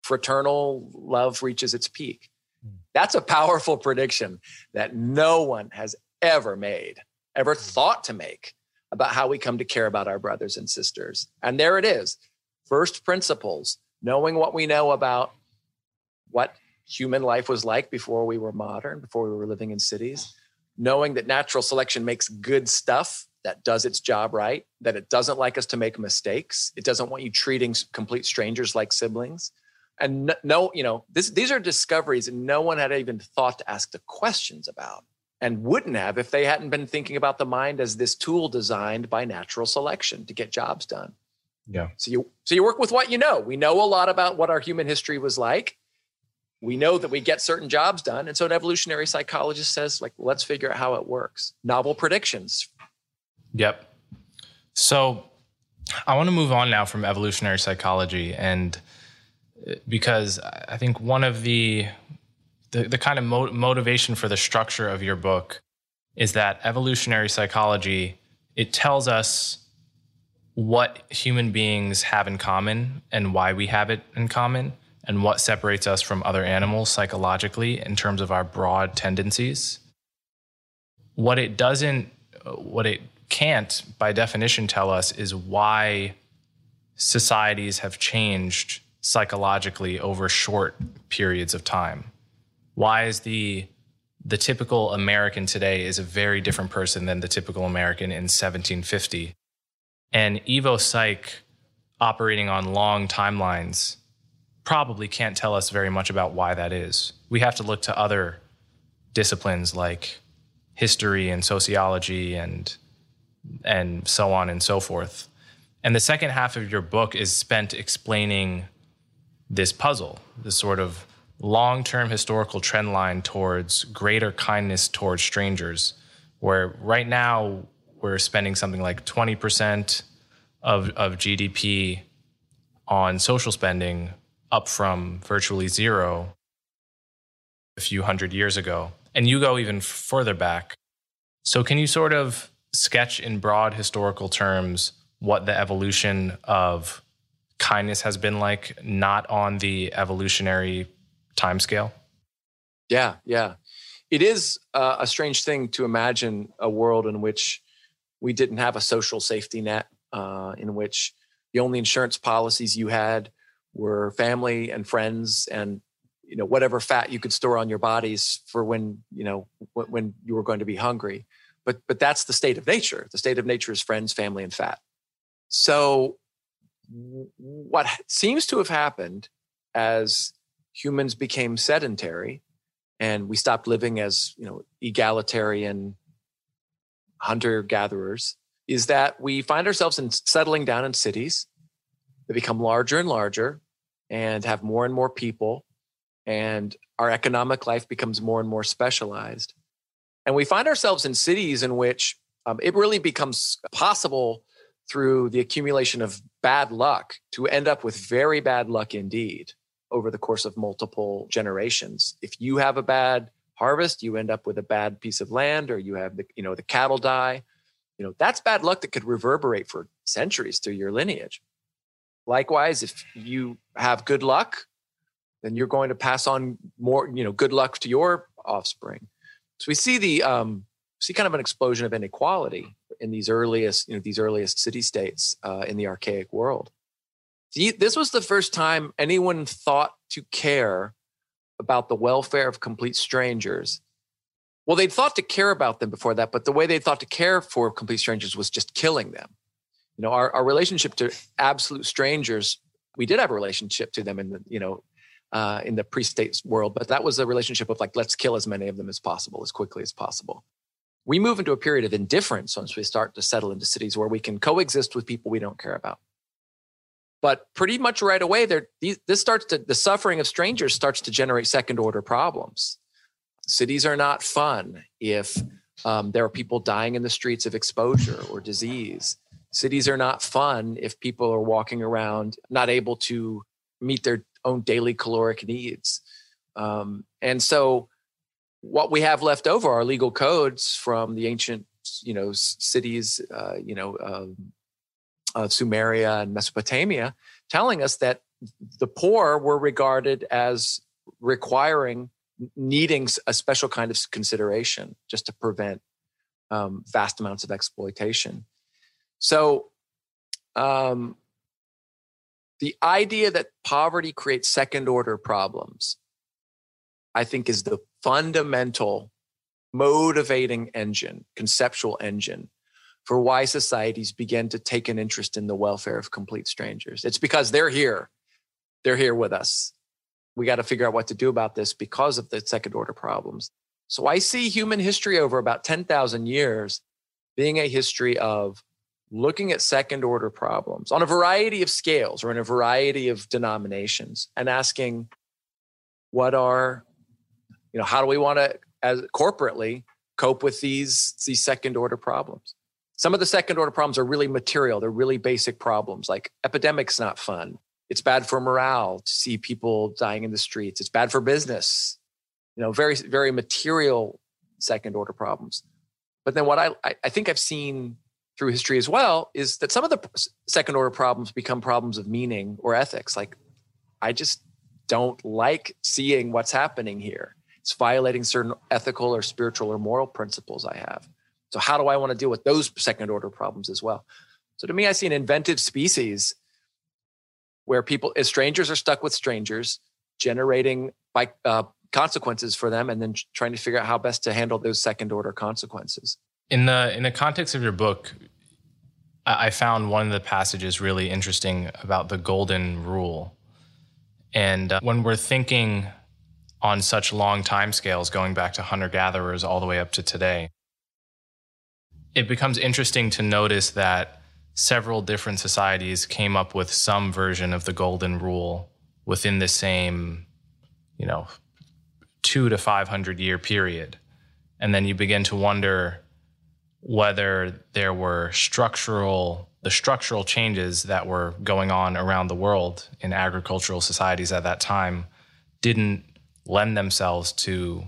fraternal love reaches its peak. Hmm. That's a powerful prediction that no one has ever made, ever hmm. thought to make about how we come to care about our brothers and sisters. And there it is first principles, knowing what we know about what human life was like before we were modern, before we were living in cities, knowing that natural selection makes good stuff that does its job right, that it doesn't like us to make mistakes. It doesn't want you treating complete strangers like siblings and no, you know, this, these are discoveries no one had even thought to ask the questions about and wouldn't have if they hadn't been thinking about the mind as this tool designed by natural selection to get jobs done. Yeah. So you so you work with what you know. We know a lot about what our human history was like. We know that we get certain jobs done. And so an evolutionary psychologist says, like, well, let's figure out how it works. Novel predictions. Yep. So I want to move on now from evolutionary psychology and because I think one of the the, the kind of mo- motivation for the structure of your book is that evolutionary psychology it tells us what human beings have in common and why we have it in common and what separates us from other animals psychologically in terms of our broad tendencies. What it doesn't what it can't by definition tell us is why societies have changed psychologically over short periods of time? Why is the the typical American today is a very different person than the typical American in 1750? And Evo Psych operating on long timelines probably can't tell us very much about why that is. We have to look to other disciplines like history and sociology and and so on and so forth. And the second half of your book is spent explaining this puzzle, this sort of long term historical trend line towards greater kindness towards strangers, where right now we're spending something like 20% of, of GDP on social spending, up from virtually zero a few hundred years ago. And you go even further back. So, can you sort of sketch in broad historical terms what the evolution of kindness has been like, not on the evolutionary timescale? Yeah, yeah. It is uh, a strange thing to imagine a world in which we didn't have a social safety net, uh, in which the only insurance policies you had were family and friends and you know whatever fat you could store on your bodies for when you know when you were going to be hungry but but that's the state of nature the state of nature is friends family and fat so what seems to have happened as humans became sedentary and we stopped living as you know egalitarian hunter gatherers is that we find ourselves in settling down in cities. That become larger and larger and have more and more people and our economic life becomes more and more specialized. And we find ourselves in cities in which um, it really becomes possible through the accumulation of bad luck to end up with very bad luck indeed over the course of multiple generations. If you have a bad harvest, you end up with a bad piece of land or you have the you know the cattle die. You know, that's bad luck that could reverberate for centuries through your lineage. Likewise, if you have good luck, then you're going to pass on more, you know, good luck to your offspring. So we see the um, see kind of an explosion of inequality in these earliest, you know, these earliest city states uh, in the archaic world. This was the first time anyone thought to care about the welfare of complete strangers. Well, they'd thought to care about them before that, but the way they thought to care for complete strangers was just killing them. You know, our, our relationship to absolute strangers, we did have a relationship to them in the, you know, uh, in the pre-state world, but that was a relationship of like, let's kill as many of them as possible, as quickly as possible. We move into a period of indifference once we start to settle into cities where we can coexist with people we don't care about. But pretty much right away, there this starts to the suffering of strangers starts to generate second order problems. Cities are not fun if um, there are people dying in the streets of exposure or disease. Cities are not fun if people are walking around not able to meet their own daily caloric needs. Um, and so, what we have left over are legal codes from the ancient, you know, cities, uh, you know, um, of Sumeria and Mesopotamia, telling us that the poor were regarded as requiring, needing a special kind of consideration just to prevent um, vast amounts of exploitation. So, um, the idea that poverty creates second order problems, I think, is the fundamental motivating engine, conceptual engine for why societies begin to take an interest in the welfare of complete strangers. It's because they're here. They're here with us. We got to figure out what to do about this because of the second order problems. So I see human history over about 10,000 years being a history of looking at second order problems on a variety of scales or in a variety of denominations and asking what are you know how do we want to as corporately cope with these these second order problems some of the second order problems are really material. They're really basic problems like epidemics not fun. It's bad for morale to see people dying in the streets. It's bad for business. You know, very, very material second order problems. But then what I, I think I've seen through history as well is that some of the second order problems become problems of meaning or ethics. Like, I just don't like seeing what's happening here. It's violating certain ethical or spiritual or moral principles I have. So how do I want to deal with those second order problems as well? So to me, I see an inventive species where people, as strangers, are stuck with strangers, generating by uh, consequences for them, and then trying to figure out how best to handle those second order consequences. In the in the context of your book, I found one of the passages really interesting about the golden rule, and uh, when we're thinking on such long time scales, going back to hunter gatherers all the way up to today it becomes interesting to notice that several different societies came up with some version of the golden rule within the same, you know, two to 500 year period. And then you begin to wonder whether there were structural, the structural changes that were going on around the world in agricultural societies at that time didn't lend themselves to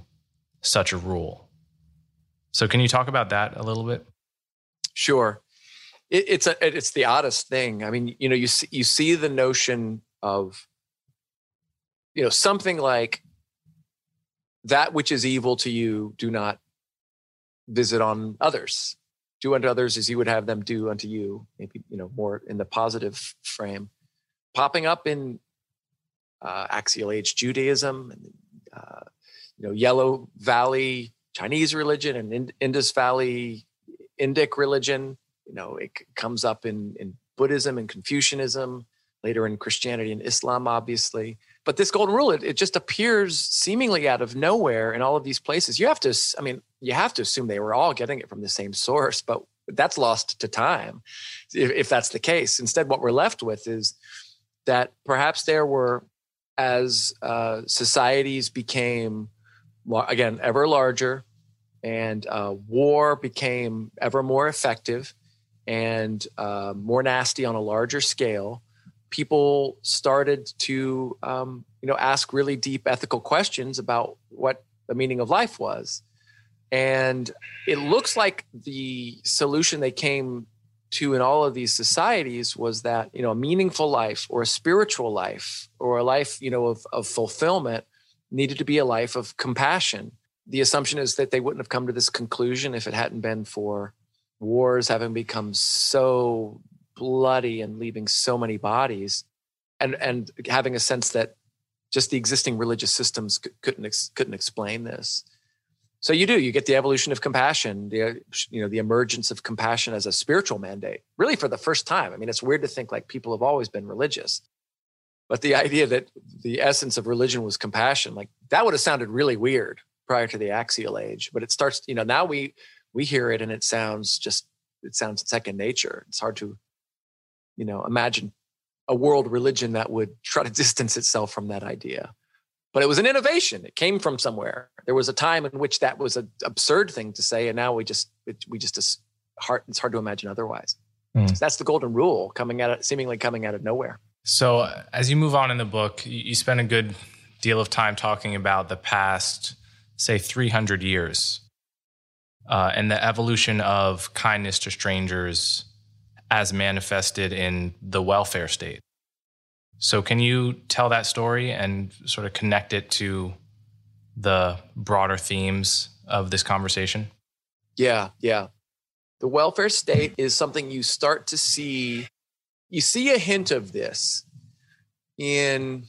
such a rule. So, can you talk about that a little bit? Sure. It, it's a it's the oddest thing. I mean, you know, you see, you see the notion of you know something like that which is evil to you do not visit on others do unto others as you would have them do unto you maybe you know more in the positive frame popping up in uh, axial age judaism and know yellow valley chinese religion and indus valley Indic religion. You know, it comes up in, in Buddhism and Confucianism, later in Christianity and Islam, obviously. But this golden rule, it, it just appears seemingly out of nowhere in all of these places. You have to, I mean, you have to assume they were all getting it from the same source, but that's lost to time if, if that's the case. Instead, what we're left with is that perhaps there were as uh, societies became again ever larger and uh, war became ever more effective and uh, more nasty on a larger scale. People started to um, you know ask really deep ethical questions about what the meaning of life was. And it looks like the solution they came to in all of these societies was that you know a meaningful life or a spiritual life or a life you know of, of fulfillment needed to be a life of compassion. The assumption is that they wouldn't have come to this conclusion if it hadn't been for wars having become so bloody and leaving so many bodies and and having a sense that just the existing religious systems couldn't couldn't explain this. So you do you get the evolution of compassion the you know the emergence of compassion as a spiritual mandate really for the first time. I mean it's weird to think like people have always been religious but the idea that the essence of religion was compassion like that would have sounded really weird prior to the axial age but it starts you know now we we hear it and it sounds just it sounds second nature it's hard to you know imagine a world religion that would try to distance itself from that idea but it was an innovation. It came from somewhere. There was a time in which that was an absurd thing to say, and now we just it, we just it's hard. It's hard to imagine otherwise. Mm. So that's the golden rule coming out of seemingly coming out of nowhere. So uh, as you move on in the book, you, spend a good deal of time talking about the past, say, 300 years, uh, and the evolution of kindness to strangers as manifested in the welfare state. So, can you tell that story and sort of connect it to the broader themes of this conversation? Yeah, yeah. The welfare state is something you start to see. You see a hint of this in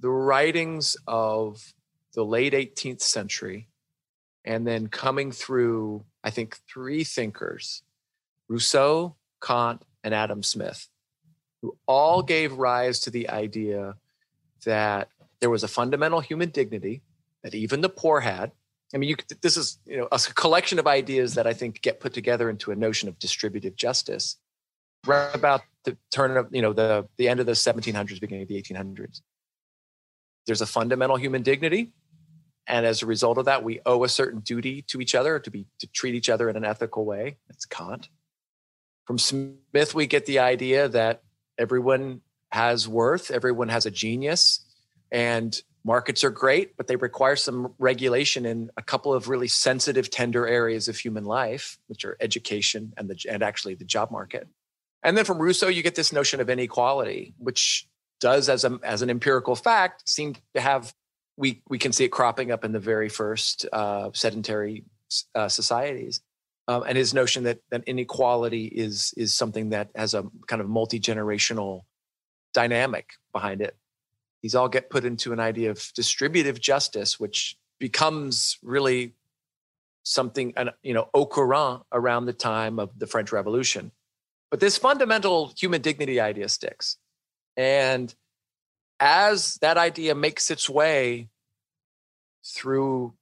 the writings of the late 18th century and then coming through, I think, three thinkers Rousseau, Kant, and Adam Smith who all gave rise to the idea that there was a fundamental human dignity that even the poor had. I mean, you, this is you know a collection of ideas that I think get put together into a notion of distributive justice. Right about the turn of you know the the end of the 1700s, beginning of the 1800s. There's a fundamental human dignity, and as a result of that, we owe a certain duty to each other to be to treat each other in an ethical way. That's Kant. From Smith, we get the idea that everyone has worth, everyone has a genius, and markets are great, but they require some regulation in a couple of really sensitive, tender areas of human life, which are education and the and actually the job market. And then from Rousseau, you get this notion of inequality, which does, as a as an empirical fact, seem to have we we can see it cropping up in the very first uh, sedentary uh, societies um, and his notion that that inequality is is something that has a kind of multi generational dynamic behind it. These all get put into an idea of distributive justice, which becomes really something you know au courant around the time of the French Revolution. But this fundamental human dignity idea sticks, and as that idea makes its way through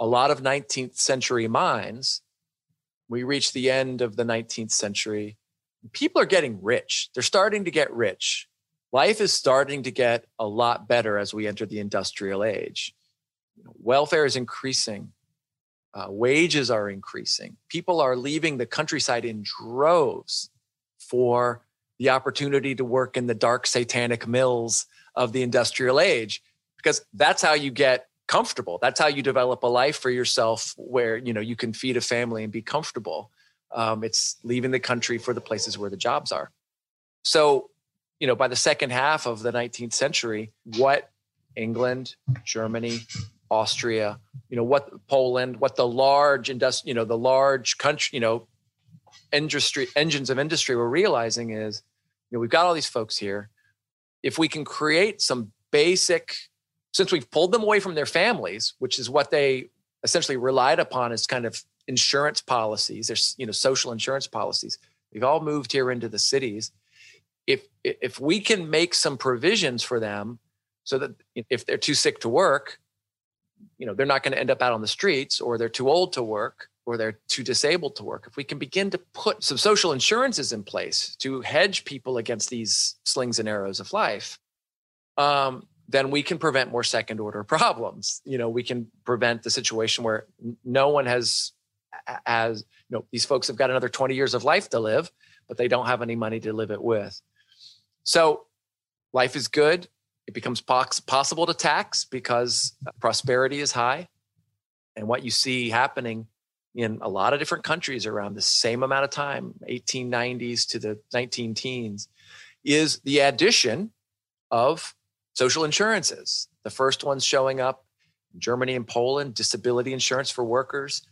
a lot of 19th century minds we reach the end of the 19th century. People are getting rich. They're starting to get rich. Life is starting to get a lot better as we enter the industrial age. Welfare is increasing. Uh, wages are increasing. People are leaving the countryside in droves for the opportunity to work in the dark satanic mills of the industrial age because that's how you get comfortable. That's how you develop a life for yourself where you know you can feed a family and be comfortable. Um, it's leaving the country for the places where the jobs are. So, you know, by the second half of the 19th century, what England, Germany, Austria, you know, what Poland, what the large industry, you know, the large country, you know, industry engines of industry were realizing is, you know, we've got all these folks here. If we can create some basic since we've pulled them away from their families, which is what they essentially relied upon as kind of insurance policies, there's you know social insurance policies. They've all moved here into the cities. If if we can make some provisions for them, so that if they're too sick to work, you know they're not going to end up out on the streets, or they're too old to work, or they're too disabled to work. If we can begin to put some social insurances in place to hedge people against these slings and arrows of life, um, then we can prevent more second order problems. You know, we can prevent the situation where no one has, as you know, these folks have got another 20 years of life to live, but they don't have any money to live it with. So life is good. It becomes possible to tax because prosperity is high. And what you see happening in a lot of different countries around the same amount of time, 1890s to the 19 teens, is the addition of social insurances. The first ones showing up in Germany and Poland, disability insurance for workers,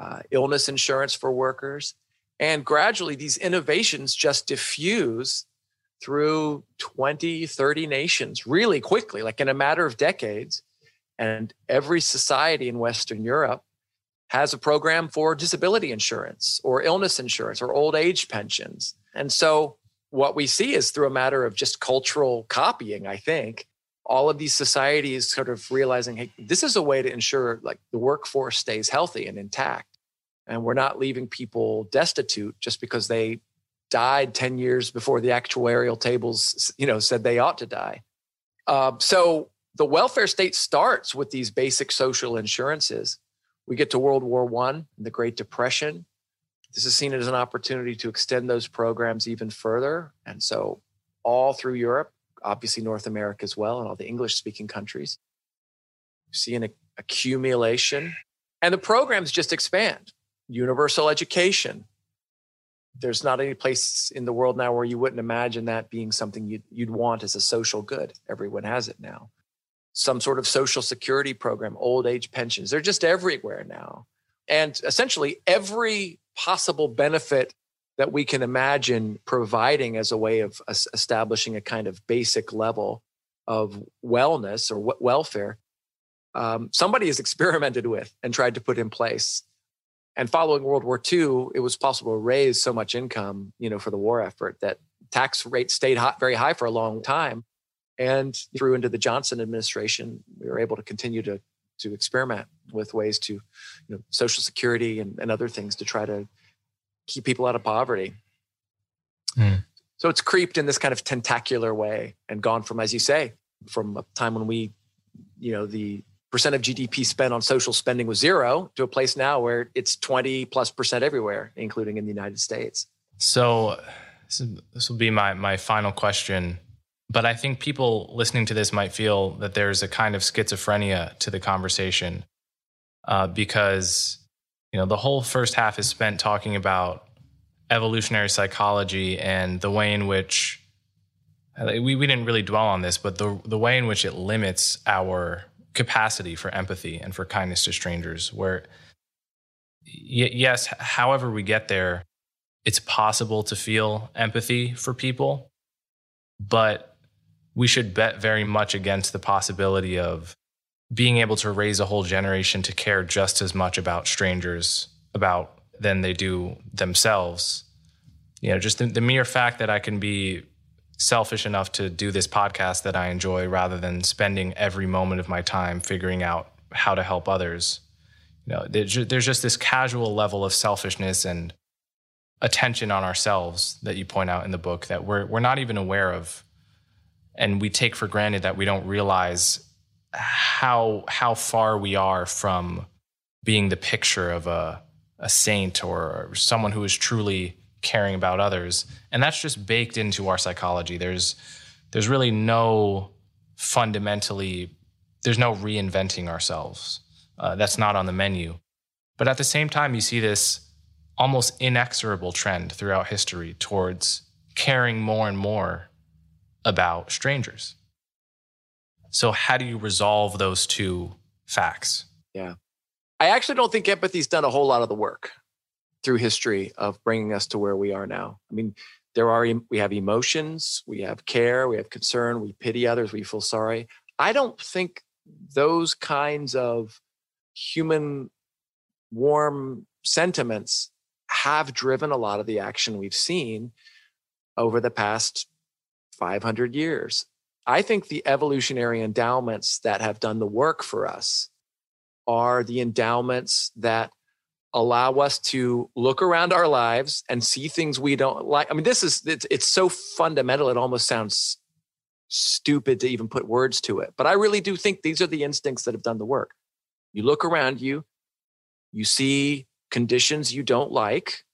uh, illness insurance for workers. And gradually, these innovations just diffuse through 20, 30 nations really quickly, like in a matter of decades. And every society in Western Europe has a program for disability insurance or illness insurance or old age pensions. And so what we see is through a matter of just cultural copying, I think, all of these societies sort of realizing, hey, this is a way to ensure like the workforce stays healthy and intact. And we're not leaving people destitute just because they died 10 years before the actuarial tables, you know, said they ought to die. Uh, so the welfare state starts with these basic social insurances. We get to World War One, the Great Depression. This is seen as an opportunity to extend those programs even further. And so all through Europe, obviously North America as well, and all the English speaking countries, you see an accumulation. And the programs just expand. Universal education, there's not any place in the world now where you wouldn't imagine that being something you'd, you'd want as a social good. Everyone has it now. Some sort of social security program, old age pensions, they're just everywhere now. And essentially, every possible benefit that we can imagine providing as a way of establishing a kind of basic level of wellness or welfare, um, somebody has experimented with and tried to put in place and following World War II, it was possible to raise so much income, you know, for the war effort that tax rates stayed high, very high for a long time. And through into the Johnson administration, we were able to continue to to experiment with ways to, you know, social security and, and other things to try to keep people out of poverty. Mm. So it's creeped in this kind of tentacular way and gone from, as you say, from a time when we, you know, the percent of GDP spent on social spending was zero to a place now where it's 20 plus percent everywhere, including in the United States. So this will be my, my final question. But I think people listening to this might feel that there's a kind of schizophrenia to the conversation uh, because you know the whole first half is spent talking about evolutionary psychology and the way in which we, we didn't really dwell on this, but the the way in which it limits our capacity for empathy and for kindness to strangers where y- yes however we get there it's possible to feel empathy for people but we should bet very much against the possibility of being able to raise a whole generation to care just as much about strangers about than they do themselves you know just the, the mere fact that i can be selfish enough to do this podcast that I enjoy rather than spending every moment of my time figuring out how to help others. You know, there's just this casual level of selfishness and attention on ourselves that you point out in the book that we're we're not even aware of and we take for granted that we don't realize how how far we are from being the picture of a a saint or someone who is truly caring about others. And that's just baked into our psychology. There's there's really no fundamentally there's no reinventing ourselves. Uh, that's not on the menu. But at the same time you see this almost inexorable trend throughout history towards caring more and more about strangers so how do you resolve those two facts yeah i actually don't think empathy's done a whole lot of the work through history of bringing us to where we are now. I mean, there are we have emotions, we have care, we have concern, we pity others, we feel sorry. I don't think those kinds of human warm sentiments have driven a lot of the action we've seen over the past 500 years. I think the evolutionary endowments that have done the work for us are the endowments that allow us to look around our lives and see things we don't like. I mean, this is it's, it's so fundamental. It almost sounds stupid to even put words to it. But I really do think these are the instincts that have done the work. You look around you, you see conditions you don't like,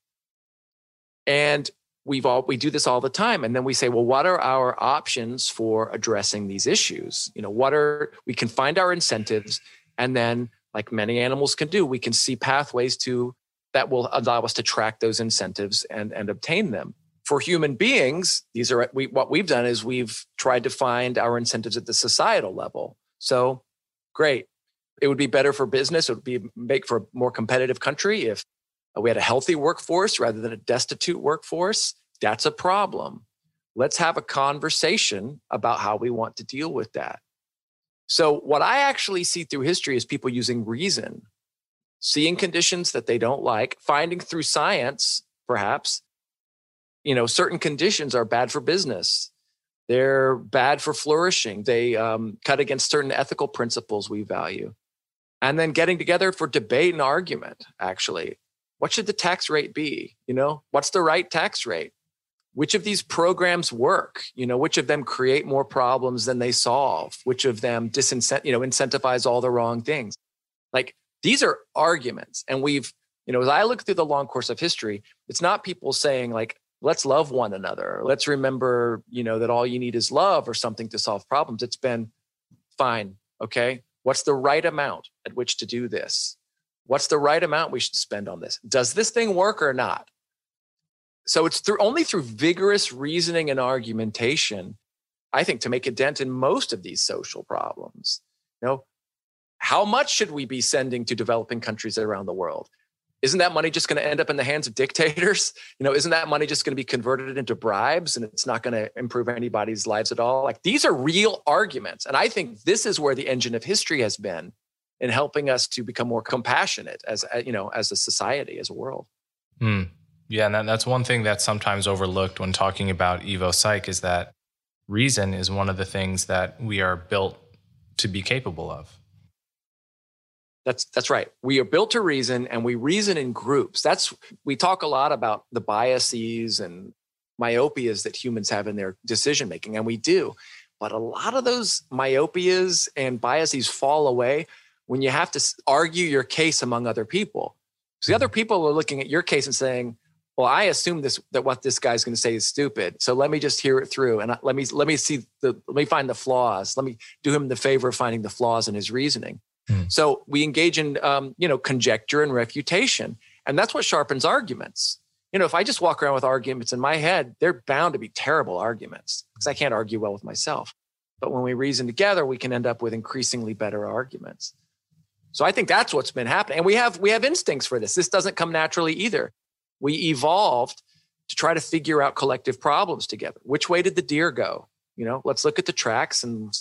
and we've all we do this all the time. And then we say well what are our options for addressing these issues? You know what are we can find our incentives. And then like many animals can do we can see pathways to that will allow us to track those incentives and and obtain them. For human beings these are we, what we've done is we've tried to find our incentives at the societal level. So great. It would be better for business. It would be make for a more competitive country if we had a healthy workforce rather than a destitute workforce, that's a problem. Let's have a conversation about how we want to deal with that. So, what I actually see through history is people using reason, seeing conditions that they don't like, finding through science, perhaps, you know, certain conditions are bad for business. They're bad for flourishing. They um, cut against certain ethical principles we value. And then getting together for debate and argument, actually, what should the tax rate be? You know, what's the right tax rate? Which of these programs work? You know, which of them create more problems than they solve? Which of them disincent, you know, incentivize all the wrong things? Like these are arguments. And we've, you know, as I look through the long course of history, it's not people saying like, let's love one another. Let's remember, you know, that all you need is love or something to solve problems. It's been fine. Okay. What's the right amount at which to do this? What's the right amount we should spend on this? Does this thing work or not? So it's through only through vigorous reasoning and argumentation, I think, to make a dent in most of these social problems. You know, how much should we be sending to developing countries around the world? Isn't that money just going to end up in the hands of dictators? You know, isn't that money just going to be converted into bribes and it's not going to improve anybody's lives at all? Like these are real arguments. And I think this is where the engine of history has been in helping us to become more compassionate as uh, you know as a society as a world. Mm. yeah and that, that's one thing that's sometimes overlooked when talking about evo psych is that reason is one of the things that we are built to be capable of. That's that's right. We are built to reason and we reason in groups. That's we talk a lot about the biases and myopias that humans have in their decision making and we do. But a lot of those myopias and biases fall away when you have to argue your case among other people. So the other mm-hmm. people are looking at your case and saying, "Well, I assume this that what this guy's going to say is stupid. So let me just hear it through and let me let me see the let me find the flaws. Let me do him the favor of finding the flaws in his reasoning." Mm. So we engage in um, you know conjecture and refutation, and that's what sharpens arguments. You know, if I just walk around with arguments in my head, they're bound to be terrible arguments because I can't argue well with myself. But when we reason together, we can end up with increasingly better arguments. So I think that's what's been happening. And we have we have instincts for this. This doesn't come naturally either. We evolved to try to figure out collective problems together. Which way did the deer go? You know, let's look at the tracks and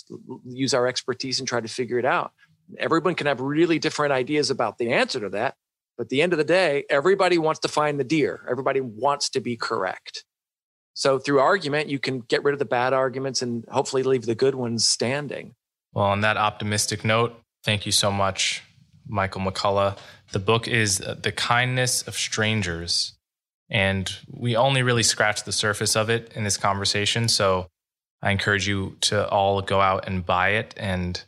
use our expertise and try to figure it out. Everyone can have really different ideas about the answer to that. But at the end of the day, everybody wants to find the deer. Everybody wants to be correct. So through argument, you can get rid of the bad arguments and hopefully leave the good ones standing. Well, on that optimistic note, Thank you so much, Michael McCullough. The book is uh, The Kindness of Strangers. And we only really scratched the surface of it in this conversation. So I encourage you to all go out and buy it and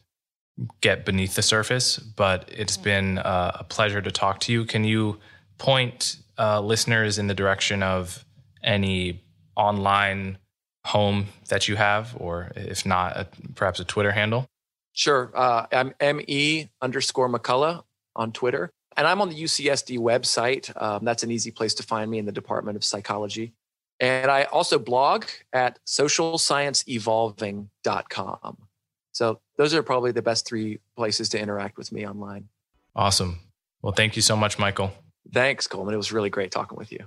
get beneath the surface. But it's been uh, a pleasure to talk to you. Can you point uh, listeners in the direction of any online home that you have, or if not, a, perhaps a Twitter handle? Sure. Uh, I'm ME underscore McCullough on Twitter. And I'm on the UCSD website. Um, that's an easy place to find me in the Department of Psychology. And I also blog at socialscienceevolving.com. So those are probably the best three places to interact with me online. Awesome. Well, thank you so much, Michael. Thanks, Coleman. It was really great talking with you.